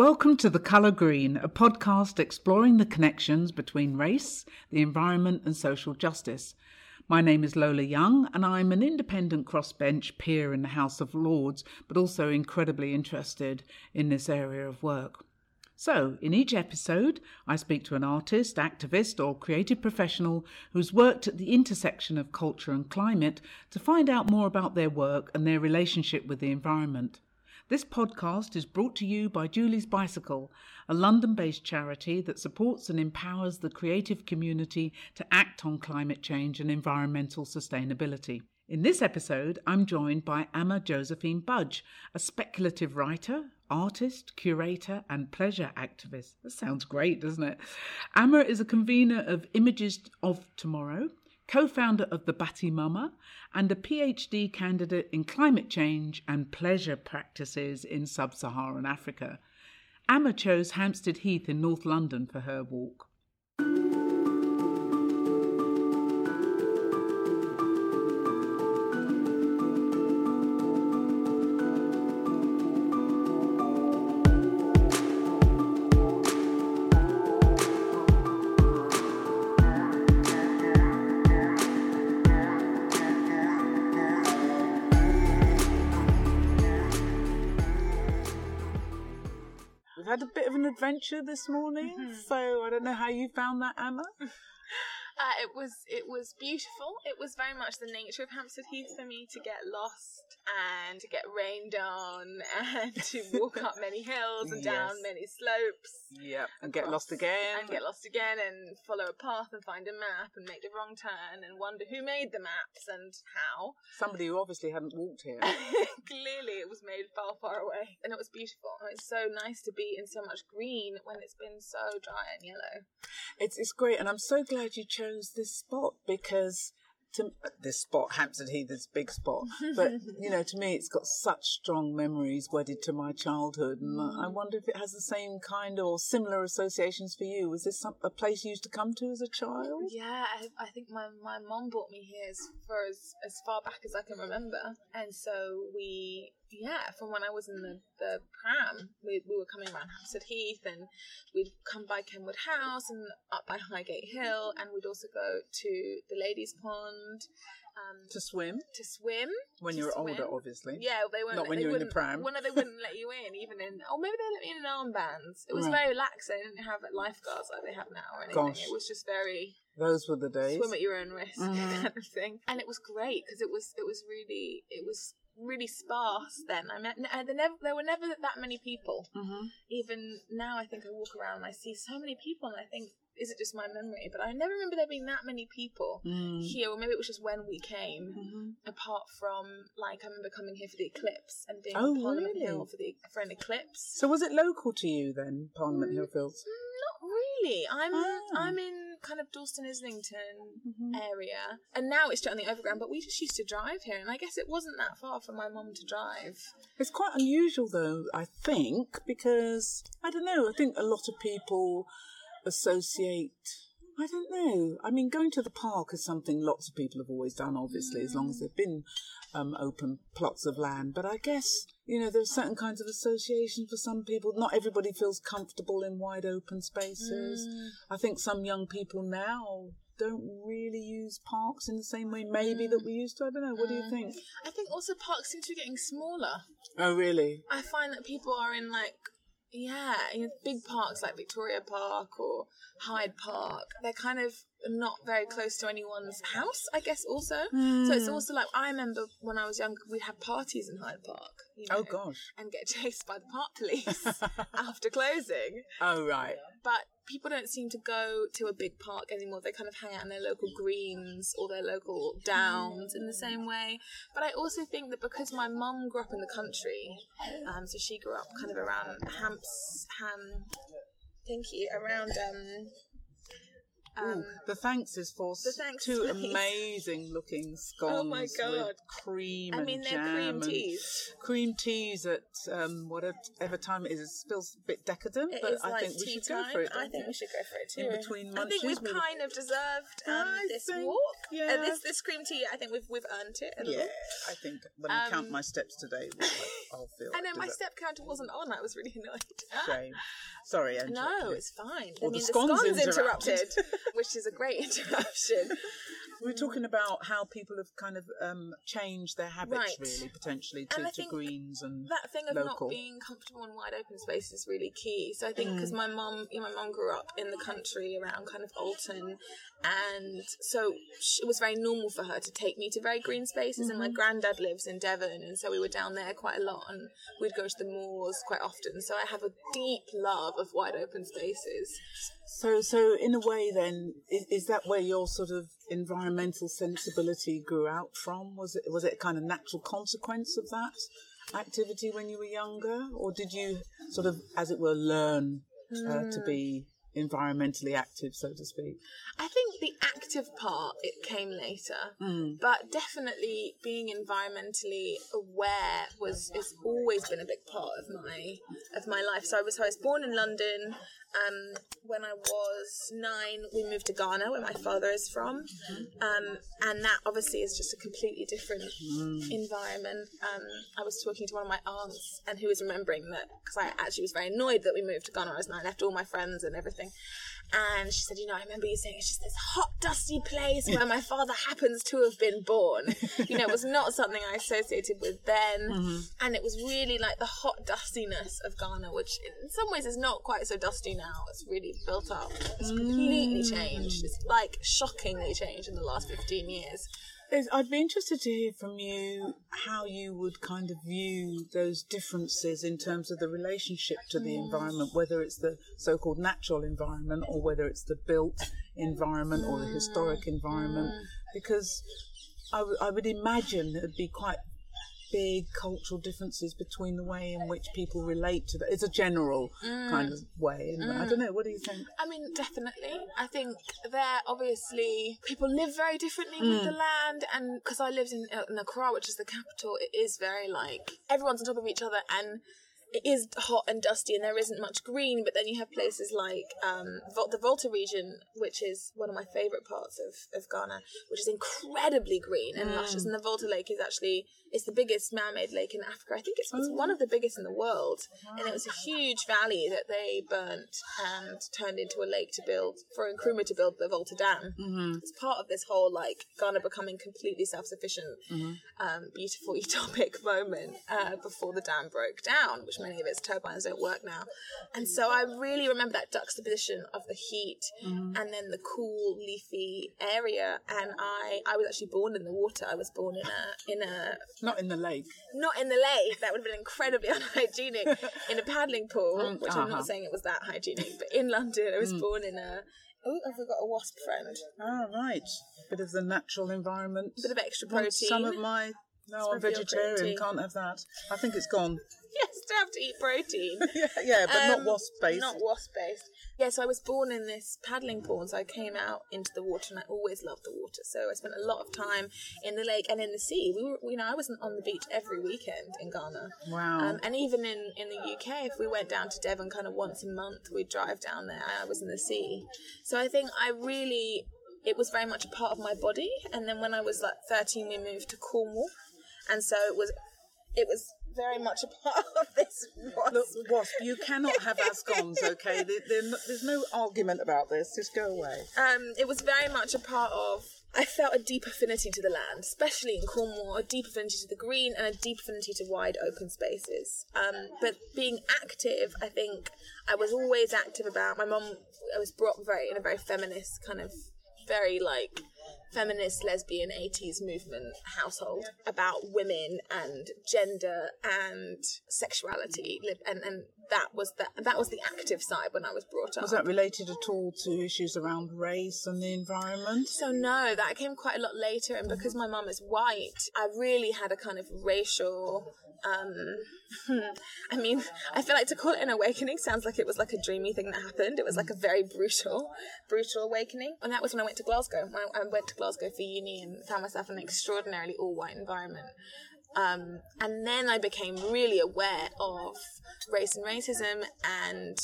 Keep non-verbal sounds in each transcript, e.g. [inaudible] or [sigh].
Welcome to The Colour Green, a podcast exploring the connections between race, the environment, and social justice. My name is Lola Young, and I'm an independent crossbench peer in the House of Lords, but also incredibly interested in this area of work. So, in each episode, I speak to an artist, activist, or creative professional who's worked at the intersection of culture and climate to find out more about their work and their relationship with the environment. This podcast is brought to you by Julie's Bicycle, a London based charity that supports and empowers the creative community to act on climate change and environmental sustainability. In this episode, I'm joined by Ama Josephine Budge, a speculative writer, artist, curator, and pleasure activist. That sounds great, doesn't it? Ama is a convener of Images of Tomorrow, co founder of the Batty Mama, and a PhD candidate in climate change and pleasure practices in sub Saharan Africa. Ama chose Hampstead Heath in North London for her walk. Adventure this morning, Mhm. so I don't know how you found that, Ama. [laughs] Uh, it was it was beautiful. It was very much the nature of Hampstead Heath for me to get lost and to get rained on [laughs] and to walk up many hills and down Yes. many slopes Yep, and get lost again. and get lost again and follow a path and find a map and make the wrong turn and wonder who made the maps and how. Somebody who obviously hadn't walked here. [laughs] Clearly, it was made far, far away, and it was beautiful. It's so nice to be in so much green when it's been so dry and yellow. It's it's great, and I'm so glad you chose this spot because to this spot, Hampstead Heath, is a big spot, [laughs] but you know, to me, it's got such strong memories wedded to my childhood, and I Mm. wonder if it has the same kind or similar associations for you. Was this some, a place you used to come to as a child? Yeah, I, I think my, my mom brought me here as, for as, as far back as I can remember. And so we, yeah, from when I was in the, the pram, we, we were coming around Hampstead Heath and we'd come by Kenwood House and up by Highgate Hill. And we'd also go to the ladies' pond um, To swim to swim. when to you're swim. older, obviously. Yeah, they weren't. Not when they you were in the wouldn't- pram. Well, no, they wouldn't let [laughs] you in, even in. Oh, maybe they let me in in armbands. It was Right. very lax. They didn't have lifeguards like they have now or anything. Gosh. It was just very Those were the days. swim at your own risk [laughs] Mhm. kind of thing. And it was great because it was it was really it was really sparse then. I mean, there never there were never that many people. hmm Even now, I think I walk around and I see so many people, and I think is it just my memory? But I never remember there being that many people Mm. here, or maybe it was just when we came. Mhm. Apart from like I remember coming here for the eclipse and being Oh, Parliament really? Hill for the for an eclipse. So was it local to you then, Parliament Mm. Hill Fields? Not really. I'm Ah. I'm in kind of Dalston Islington Mhm. area, and now it's on the overground. But we just used to drive here, and I guess it wasn't that far for my mum to drive. It's quite unusual, though, I think, because I don't know. I think a lot of people associate. I don't know. I mean, going to the park is something lots of people have always done, obviously, as long as mm. there've been um, open plots of land. But I guess, you know, there's certain kinds of associations for some people. Not everybody feels comfortable in wide open spaces. Mm. I think some young people now don't really use parks in the same way, maybe, that mm. we used to. I don't know. What do you think? I think also parks seem to be getting smaller. Oh, really? I find that people are in like. Yeah, in big parks like Victoria Park or Hyde Park, they're kind of not very close to anyone's house, I guess, also. So it's Hmm. also like, I remember when I was younger, we'd have parties in Hyde Park. You know, Oh, gosh. And get [laughs] chased by the park police [laughs] after closing. Oh, right. But people don't seem to go to a big park anymore. They kind of hang out in their local greens or their local downs in the same way. But I also think that because my mum grew up in the country, um, so she grew up kind of around Hamps, Ham, thank you, around um, Ooh, um, the thanks is for the thanks, two [laughs] please. amazing looking scones Oh my God. cream I and mean, they're cream teas. cream teas at um, whatever time it is. It feels a bit decadent, It but I like think we should time. go for it. I think we should go for it too. In between munches, I think we've we- kind of deserved um, this think, walk. yeah. Uh, this this cream tea. I think we've we've earned it. Yeah, little. I think when I count Um, my steps today, like I'll feel. [laughs] And then my step counter wasn't on. I was really [laughs] annoyed. shame. Sorry, I No, it's fine. Or I the mean, scones the scones interrupted. interrupted, which is a great [laughs] interruption. [laughs] We're talking about how people have kind of um, changed their habits, Right. really, potentially to, to greens and that thing of local. not being comfortable in wide open space is really key. So I think because my mum, you know, my mum grew up in the country around kind of Alton, and so it was very normal for her to take me to very green spaces. And my granddad lives in Devon, and so we were down there quite a lot, and we'd go to the moors quite often. So I have a deep love of wide open spaces. So, so in a way, then, is, is that where your sort of environmental sensibility grew out from? Was it was it a kind of natural consequence of that activity when you were younger, or did you sort of, as it were, learn uh, to be environmentally active, so to speak? I think the active part it came later, but definitely being environmentally aware was has always been a big part of my of my life. So I was I was born in London. Um, when I was nine, we moved to Ghana, where my father is from, um, and that obviously is just a completely different environment. Um, I was talking to one of my aunts, and who was remembering that because I actually was very annoyed that we moved to Ghana. I was nine, left all my friends and everything, and she said, "You know, I remember you saying it's just this hot, dusty place where my father happens to have been born." You know, it was not something I associated with then, mm-hmm. and it was really like the hot dustiness of Ghana, which in some ways is not quite so dusty now. It's really built up. It's completely mm. changed. It's like shockingly changed in the last fifteen years. Is- I'd be interested to hear from you how you would kind of view those differences in terms of the relationship to the mm. environment, whether it's the so called natural environment or whether it's the built environment or the historic mm. environment. Mm. Because I, w- I would imagine there'd be quite big cultural differences between the way in which people relate to that. It's a general kind of mm. way. And I don't know, what do you think? I mean, definitely. I think there obviously people live very differently with mm. the land, and because I lived in, in Accra, which is the capital, it is very like everyone's on top of each other, and it is hot and dusty, and there isn't much green. But then you have places like um, the Volta region, which is one of my favorite parts of, of Ghana, which is incredibly green and luscious. And the Volta Lake is actually it's the biggest man-made lake in Africa. I think it's, it's one of the biggest in the world, and it was a huge valley that they burnt and turned into a lake to build for Nkrumah to build the Volta Dam. Mm-hmm. It's part of this whole like Ghana becoming completely self-sufficient, um, beautiful [laughs] utopic moment uh, before the dam broke down, which many of its turbines don't work now. And so I really remember that juxtaposition of the heat and then the cool, leafy area. And I, I was actually born in the water. I was born in a in a Not in the lake. not in the lake. That would have been incredibly [laughs] unhygienic. in a paddling pool, which I'm uh-huh. not saying it was that hygienic, but in London, I was born in a. Oh, have we got a wasp friend? Ah, right. Bit of the natural environment. Bit of extra Want protein. Some of my. No, I'm of your vegetarian. protein. Can't have that. I think it's gone. Yes, to have to eat protein. [laughs] yeah, yeah, but not Um, wasp based. Not wasp based. Yeah, so I was born in this paddling pool, so I came out into the water, and I always loved the water. So I spent a lot of time in the lake and in the sea. We were, you know, I wasn't on the beach every weekend in Ghana. Wow. Um, and even in, in the UK, if we went down to Devon kind of once a month, we'd drive down there. I was in the sea. So I think I really, it was very much a part of my body. And then when I was like 13, we moved to Cornwall. And so it was, it was very much a part of this. wasp. Look, wasp, you cannot have [laughs] our scones, okay? There, there, there's no argument about this. Just go away. um, it was very much a part of. I felt a deep affinity to the land, especially in Cornwall, a deep affinity to the green and a deep affinity to wide open spaces. Um, but being active, I think I was always active about. My mum, I was brought up very in a very feminist kind of, very like feminist lesbian 80s movement household about women and gender and sexuality and and that was the, that was the active side when I was brought up Was that related at all to issues around race and the environment? So no, that came quite a lot later, and because my mum is white, I really had a kind of racial. Um, [laughs] I mean, I feel like to call it an awakening sounds like it was like a dreamy thing that happened. It was like a very brutal, brutal awakening, and that was when I went to Glasgow. I, went to Glasgow for uni and found myself in an extraordinarily all-white environment. Um, and then I became really aware of race and racism and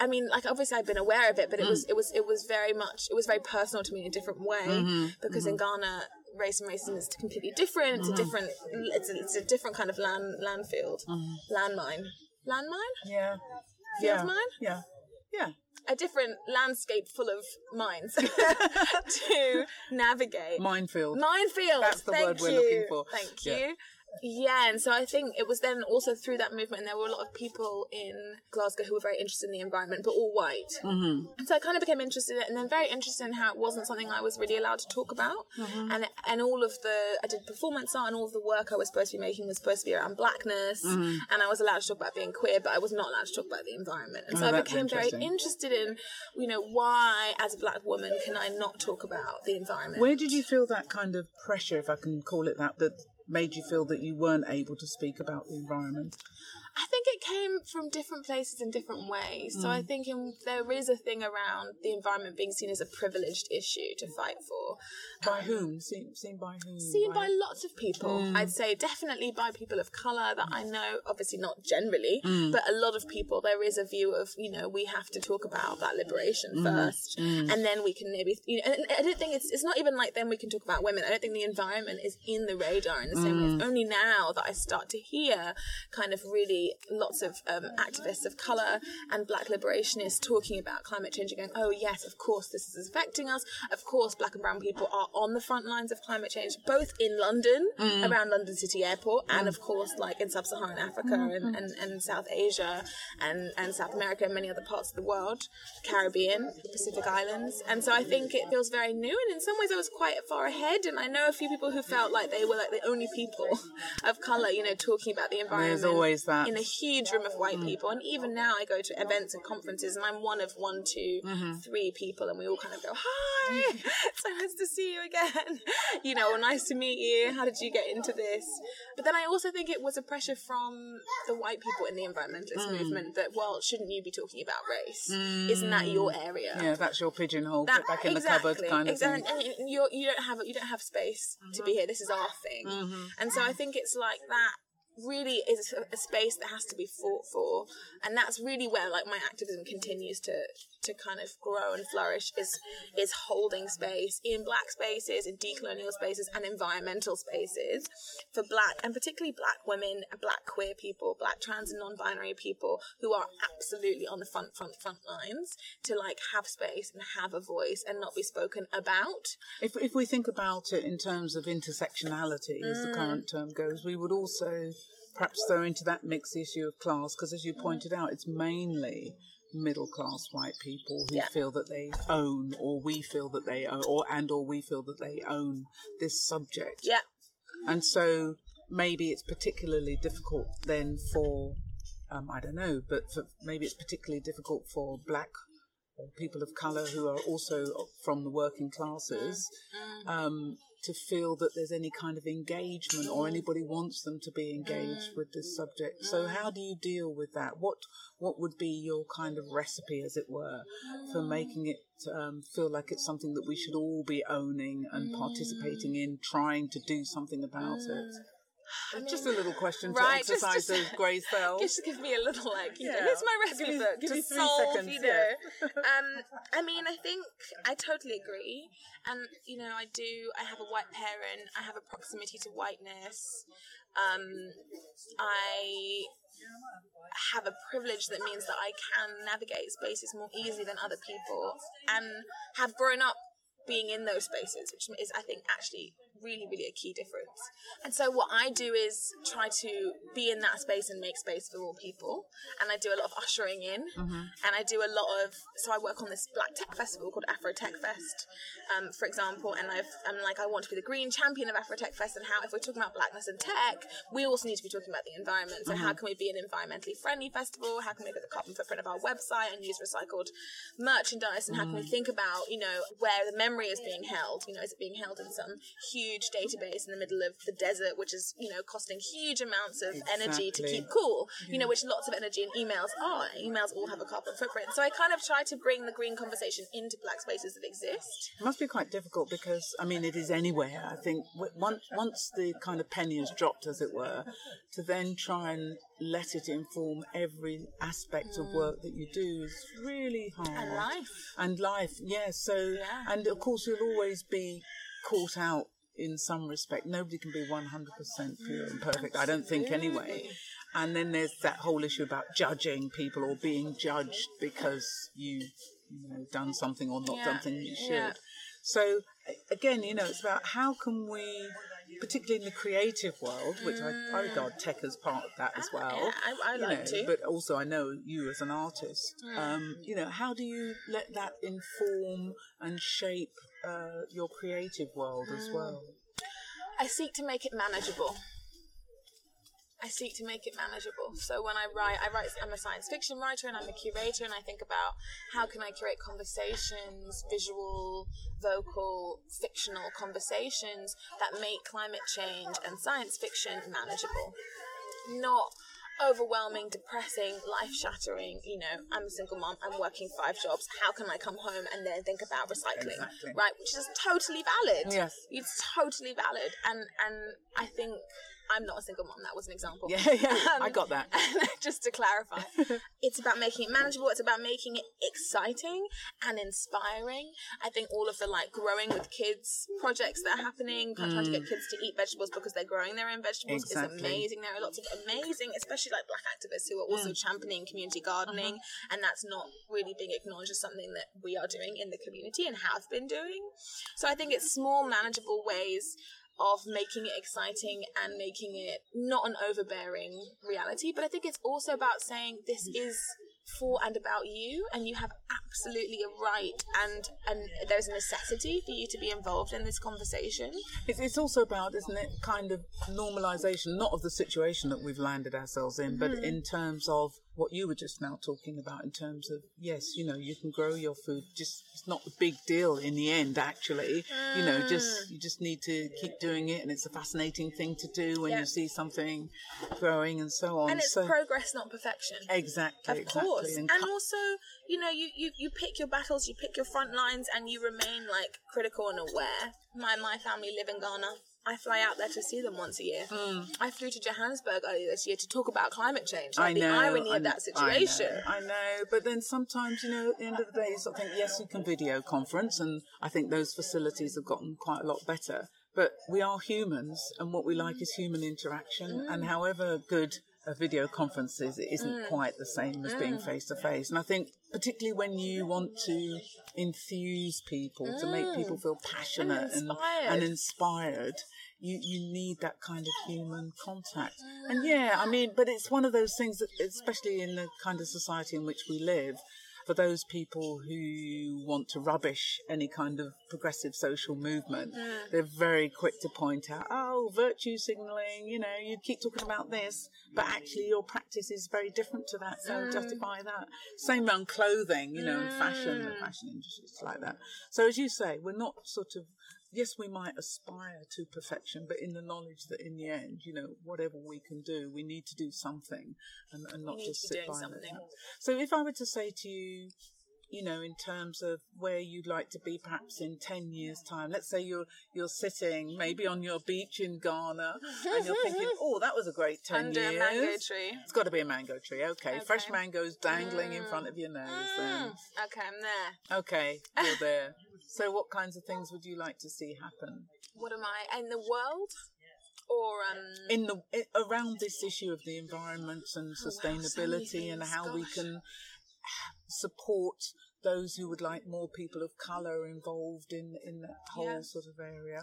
I mean, like obviously I've been aware of it, but it was mm. it was it was very much it was very personal to me in a different way mm-hmm, because in mm-hmm. Ghana race and racism is completely different. It's a mm-hmm. different. It's a, it's a different kind of land landfield, landmine, landmine, Yeah. field Yeah. mine, Yeah. Yeah. a different landscape full of mines [laughs] [laughs] to navigate. Minefield. Minefield. That's the Thank word we're looking for. Thank Yeah. you. Yeah, and so I think it was then also through that movement, and there were a lot of people in Glasgow who were very interested in the environment, but all white. Mm-hmm. And so I kind of became interested in it, and then very interested in how it wasn't something I was really allowed to talk about. Mm-hmm. And and all of the I did performance art, and all of the work I was supposed to be making was supposed to be around blackness, Mm-hmm. and I was allowed to talk about being queer, but I was not allowed to talk about the environment. And so Oh, I became very interested in, you know, why as a black woman can I not talk about the environment? Where did you feel that kind of pressure, if I can call it that, that made you feel that you weren't able to speak about the environment? I think it came from different places in different ways. So I Mm. think in, there is a thing around the environment being seen as a privileged issue to fight for. By whom? Seen, seen by whom? Seen by lots of people. Mm. I'd say definitely by people of colour that I know, obviously not generally, Mm. but a lot of people, there is a view of, you know, we have to talk about that liberation Mm. first. And then we can maybe, you know, and I don't think it's, it's not even like then we can talk about women. I don't think the environment is in the radar in the same way. It's Mm. only now that I start to hear kind of really lots of um, activists of colour and black liberationists talking about climate change and going, oh, yes, of course, this is affecting us. Of course, black and brown people are on the front lines of climate change, both in London, mm. around London City Airport, and of mm. course, like in sub Saharan Africa mm-hmm. and, and, and South Asia and, and South America and many other parts of the world, Caribbean, Pacific Islands. And so I think it feels very new. And in some ways, I was quite far ahead. And I know a few people who felt like they were like the only people [laughs] of colour, you know, talking about the environment. There's always that. In a huge room of white people. And even now, I go to events and conferences, and I'm one of one, two, mm-hmm. three people, and we all kind of go, Hi, [laughs] so nice to see you again. [laughs] You know, or nice to meet you. How did you get into this? But then I also think it was a pressure from the white people in the environmentalist mm. movement that, well, shouldn't you be talking about race? Isn't that your mm. area? Yeah, that's your pigeonhole. That, back in exactly, the cupboard kind of thing. And you don't have you don't have space to be mm-hmm. here. This is our thing, Mm-hmm. and so I think it's like that. Really is a, a space that has to be fought for, and that's really where like my activism continues to to kind of grow and flourish. Is is holding space in black spaces, in decolonial spaces, and environmental spaces for black and particularly black women, black queer people, black trans and non-binary people who are absolutely on the front front front lines to like have space and have a voice and not be spoken about. If, if we think about it in terms of intersectionality, as the Mm. current term goes, we would also perhaps throw into that mix the issue of class, because as you pointed out, it's mainly middle class white people who Yeah. feel that they own or we feel that they own or and or we feel that they own this subject Yeah. and so maybe it's particularly difficult then for um, I don't know, but for, maybe it's particularly difficult for black people of colour who are also from the working classes um, to feel that there's any kind of engagement or anybody wants them to be engaged mm. with this subject. So mm. how do you deal with that? What what would be your kind of recipe, as it were, for mm. making it um, feel like it's something that we should all be owning and participating in, trying to do something about it? Just a little question to right, just- exercise just- those grey [laughs] cells. Just give me a little like, you know, here's my Give recipe me- book give to me three solve, seconds, you yeah. know. [laughs] um, I mean, I think I totally agree, and you know, I do. I have a white parent. I have a proximity to whiteness. Um, I have a privilege that means that I can navigate spaces more easily than other people, and have grown up being in those spaces, which is, I think, actually really, really a key difference. And so, what I do is try to be in that space and make space for all people. And I do a lot of ushering in, mm-hmm. and I do a lot of. So I work on this Black Tech Festival called Afro Tech Fest, um, for example. And I've, I'm like, I want to be the green champion of Afro Tech Fest, and how if we're talking about blackness and tech, we also need to be talking about the environment. So how mm-hmm. can we be an environmentally friendly festival? How can we look at the carbon footprint of our website and use recycled merchandise? And how can we mm. think about, you know, where the memory is being held? You know, is it being held in some huge database in the middle of the desert, which is, you know, costing huge amounts of energy to keep cool? You know, which lots of energy and emails are. Emails all have a carbon footprint. So I kind of try to bring the green conversation into black spaces that exist. It must be quite difficult because I mean it is anywhere. I think once once the kind of penny is dropped, as it were, to then try and let it inform every aspect of work that you do is really hard. Mm. And life. And life, yes. so Yeah. and of course you'll always be caught out in some respect. Nobody can be 100% pure and perfect, I don't think, anyway. And then there's that whole issue about judging people or being judged because you, you know, done something or not Yeah, done something you should. yeah. So again, you know, it's about how can we, particularly in the creative world, which I, I regard tech as part of that as well. Mm. Yeah, I, I like know, to. Mm. But also, I know you as an artist. Um, you know, how do you let that inform and shape uh, your creative world as Mm. well? I seek to make it manageable. I seek to make it manageable. So when I write, I write. I'm a science fiction writer and I'm a curator, and I think about how can I create conversations, visual, vocal, fictional conversations that make climate change and science fiction manageable, not overwhelming, depressing, life shattering. You know, I'm a single mom. I'm working five jobs. How can I come home and then think about recycling? Exactly. Right, which is totally valid. Yes. It's totally valid, and and I think I'm not a single mom. That was an example. Yeah, yeah, [laughs] I got that. [laughs] just to clarify, [laughs] it's about making it manageable. It's about making it exciting and inspiring. I think all of the like growing with kids projects that are happening, trying to get kids to eat vegetables because they're growing their own vegetables Mm. Exactly. is amazing. There are lots of amazing, especially like black activists who are also Mm. championing community Uh-huh. gardening, and that's not really being acknowledged as something that we are doing in the community and have been doing. So I think it's small, manageable ways of making it exciting and making it not an overbearing reality. But I think it's also about saying this is for and about you, and you have absolutely a right and and there's a necessity for you to be involved in this conversation. It's, it's also about, isn't it, kind of normalisation, not of the situation that we've landed ourselves in, but Mm-hmm. in terms of what you were just now talking about, in terms of, yes, you know, you can grow your food, just, it's not a big deal in the end, actually. You know, Mm. just, you just need to keep doing it, and it's a fascinating thing to do when Yeah. you see something growing and so on. And it's so, progress, not perfection. exactly, Of exactly. course. And And cu- also, you know, you, you, you pick your battles, you pick your front lines, and you remain like critical and aware. My my family live in Ghana. I fly out there to see them once a year. Mm. I flew to Johannesburg earlier this year to talk about climate change. Like I the irony I of that situation. I know, I know, but then sometimes, you know, at the end of the day, you sort of think, yes, you can video conference, and I think those facilities have gotten quite a lot better. But we are humans, and what we mm. like is human interaction. And mm. however good a video conference is, it isn't quite the same as being face to face. And I think, particularly when you want to enthuse people, to make mm. people feel passionate and, inspired. and inspired, you, you need that kind of human contact. And mm. yeah, I mean, but it's one of those things that, especially in the kind of society in which we live, for those people who want to rubbish any kind of progressive social movement, they're very quick to point out, oh, virtue signaling, you know, you keep talking about this, but actually your practice is very different to that, so justify that. Same around clothing, you know, and fashion, the fashion industry, it's like that. So as you say, we're not sort of yes, we might aspire to perfection, but in the knowledge that in the end, you know, whatever we can do, we need to do something and, and not just sit by something. that. So if I were to say to you, you know, in terms of where you'd like to be perhaps in 10 years time, let's say you're, you're sitting maybe on your beach in Ghana and you're thinking, [laughs] oh, that was a great 10 Under years. a mango tree. It's got to be a mango tree. Okay. Fresh mangoes dangling in front of your nose. Mm, okay, I'm there. Okay. You're [laughs] there. So what kinds of things would you like to see happen? What am I in the world? Or um in the around this issue of the environment and Oh, wow, so sustainability and how we can support those who would like more people of colour involved in in that whole Yeah. sort of area.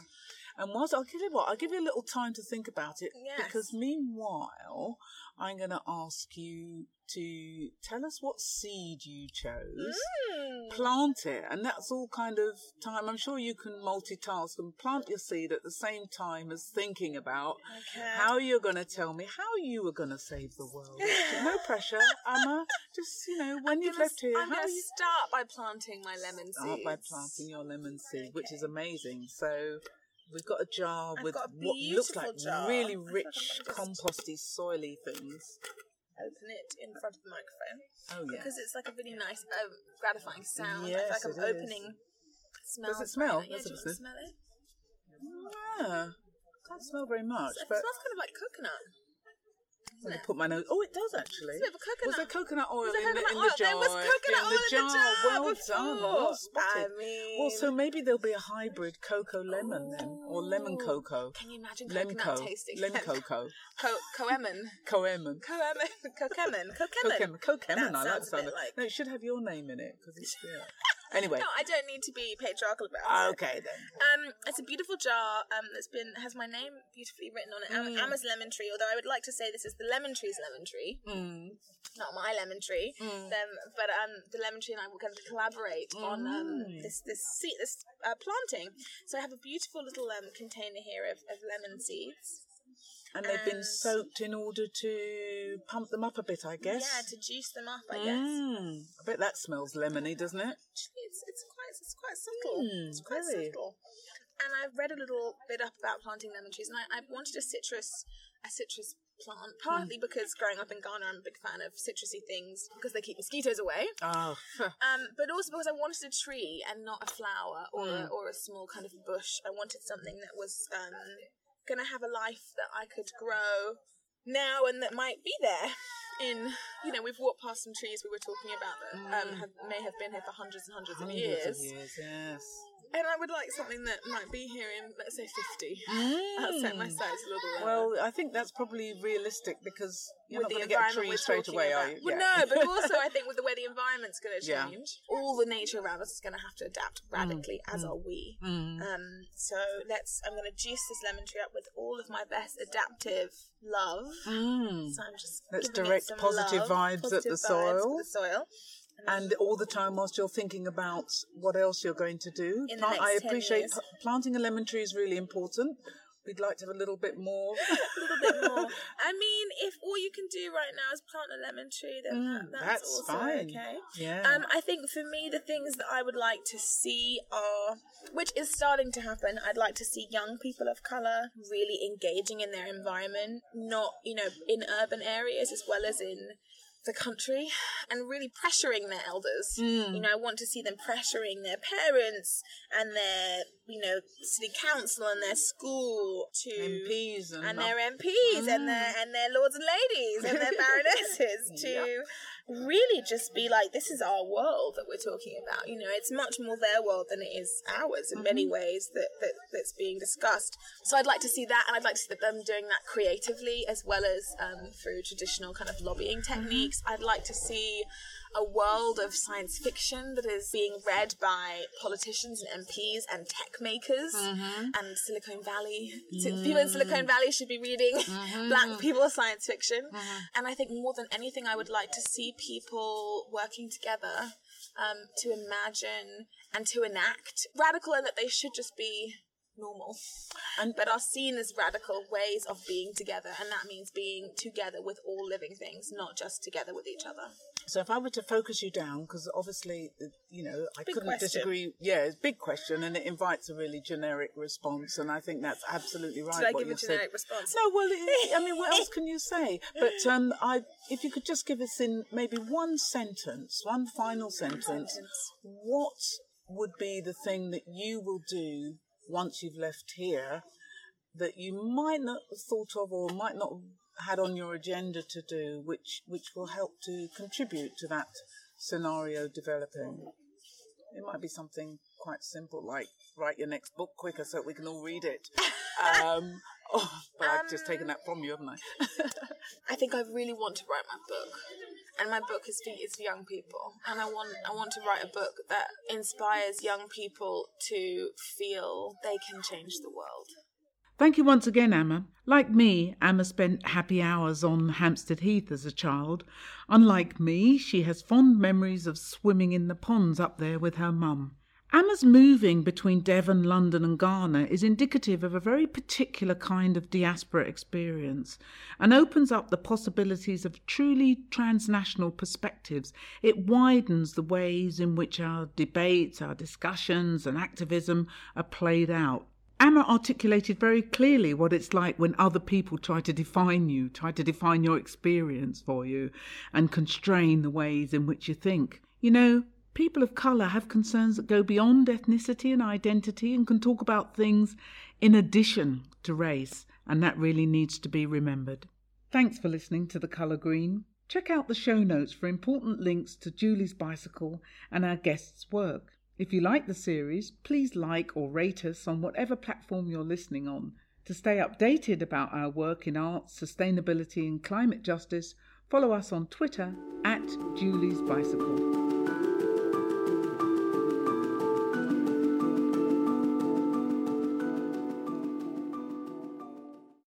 And whilst I'll give you what I'll give you a little time to think about it Yes. because meanwhile I'm going to ask you to tell us what seed you chose. Mm, plant it and that's all kind of time. I'm sure you can multitask and plant your seed at the same time as thinking about Okay. how you're going to tell me how you were going to save the world. [laughs] No pressure Ama just you know when you've gonna left here I'm gonna you start by planting my lemon seed. start by planting your lemon seed which is amazing. So we've got a jar I've with got a what looks like jar. really rich I'm gonna just- composty soily things Open it in front of the microphone oh yeah because it's like a really nice, um, gratifying sound. Yes, I feel like it I'm is. opening. Smells Does it smell? Yeah, That's do you want to it smell it? yeah can't smell very much It but smells kind of like coconut. Doesn't I put my nose. Oh, it does actually. It's a bit of coconut. Was there coconut oil Was there in, the, coconut in oil? the jar? There was coconut in oil the in the jar. Well before. done. Well spotted. I mean, Well, so maybe there'll be a hybrid cocoa lemon then, or lemon cocoa. Can you imagine coconut Lemco. tasting? Lemcoco. Co- coemon. Coemon. Coemon. [laughs] Coquemon. Coquemon. Coquemon. Coquemon. I like the sound like- No, it should have your name in it because it's yeah. Anyway. No, I don't need to be patriarchal about it. Okay then. Um, it's a beautiful jar. Um, that's been has my name beautifully written on it. Am- Mm. Ama's lemon tree. Although I would like to say this is the lemon tree's lemon tree, Mm. not my lemon tree. Mm. Them, but um, the lemon tree and I were going to collaborate on um Mm. this this seed this uh, planting. So I have a beautiful little um container here of, of lemon seeds. And they've been soaked in order to pump them up a bit, I guess. Yeah, to juice them up, I guess. Mm. I bet that smells lemony, doesn't it? Actually, it's it's quite it's quite subtle. Mm, it's quite very. subtle. And I've read a little bit up about planting lemon trees, and I, I wanted a citrus a citrus plant partly Hmm. because growing up in Ghana, I'm a big fan of citrusy things because they keep mosquitoes away. Oh, Um, but also because I wanted a tree and not a flower or a, Mm. or a small kind of bush. I wanted something that was um, going to have a life that I could grow now and that might be there. In you know, we've walked past some trees we were talking about that um, Mm. have, may have been here for hundreds and hundreds, hundreds of years. of years, yes. And I would like something that might be here in, let's say, 50. I'll set my Mm. sights a little lower. Well, I think that's probably realistic because you're with not going to get a environment tree we're straight talking away, about. are you? Well, Yeah. no, but [laughs] also I think with the way the environment's going to Yeah. change, all the nature around us is going to have to adapt radically, as mm. are we. Mm. Um, so let's. I'm going to juice this lemon tree up with all of my best adaptive love. Mm. So I'm just Let's giving it direct some positive love, vibes at the vibes soil. at the soil. And all the time, whilst you're thinking about what else you're going to do, In the next I 10 appreciate p- planting a lemon tree is really important. We'd like to have a little bit more. [laughs] a little bit more. I mean, if all you can do right now is plant a lemon tree, then Mm, that's, that's also fine. okay. Yeah. Um, I think for me, the things that I would like to see are, which is starting to happen. I'd like to see young people of color really engaging in their environment, not you know in urban areas as well as in the country, and really pressuring their elders. Mm. You know, I want to see them pressuring their parents and their you know city council and their school to MPs and, and their MPs and Mm. their and their lords and ladies and their [laughs] baronesses to really just be like, this is our world that we're talking about. You know, it's much more their world than it is ours in many ways that, that that's being discussed. So I'd like to see that, and I'd like to see them doing that creatively as well as um, through traditional kind of lobbying techniques. I'd like to see a world of science fiction that is being read by politicians and MPs and tech makers. Mm-hmm. And Silicon Valley. Si- mm. People in Silicon Valley should be reading mm-hmm. black people science fiction. Mm-hmm. And I think more than anything, I would like to see people working together um, to imagine and to enact radical in that they should just be normal. And- but are seen as radical ways of being together. And that means being together with all living things not just together with each other So if I were to focus you down, because obviously, uh, you know, I Big couldn't question. disagree. Yeah, it's a big question, and it invites a really generic response, and I think that's absolutely right. did i what give a you've said. generic response No, well, it, I mean, what else [laughs] can you say? But um, I, if you could just give us in maybe one sentence, one final sentence, what would be the thing that you will do once you've left here that you might not have thought of or might not have had on your agenda to do, which which will help to contribute to that scenario developing? It might be something quite simple, like write your next book quicker so we can all read it. [laughs] Um, [laughs] oh, but I've just taken that from you, haven't I? [laughs] I think I really want to write my book, and my book is for is for young people, and I want I want to write a book that inspires young people to feel they can change the world. Thank you once again, Ama. Like me, Ama spent happy hours on Hampstead Heath as a child. Unlike me, she has fond memories of swimming in the ponds up there with her mum. Ama's moving between Devon, London, and Ghana is indicative of a very particular kind of diaspora experience and opens up the possibilities of truly transnational perspectives. It widens the ways in which our debates, our discussions, and activism are played out. Ama articulated very clearly what it's like when other people try to define you, try to define your experience for you, and constrain the ways in which you think. You know, people of colour have concerns that go beyond ethnicity and identity and can talk about things in addition to race, and that really needs to be remembered. Thanks for listening to The Colour Green. Check out the show notes for important links to Julie's bicycle and our guests' work. If you like the series, please like or rate us on whatever platform you're listening on. To stay updated about our work in arts, sustainability, and climate justice, follow us on Twitter at Julie's Bicycle.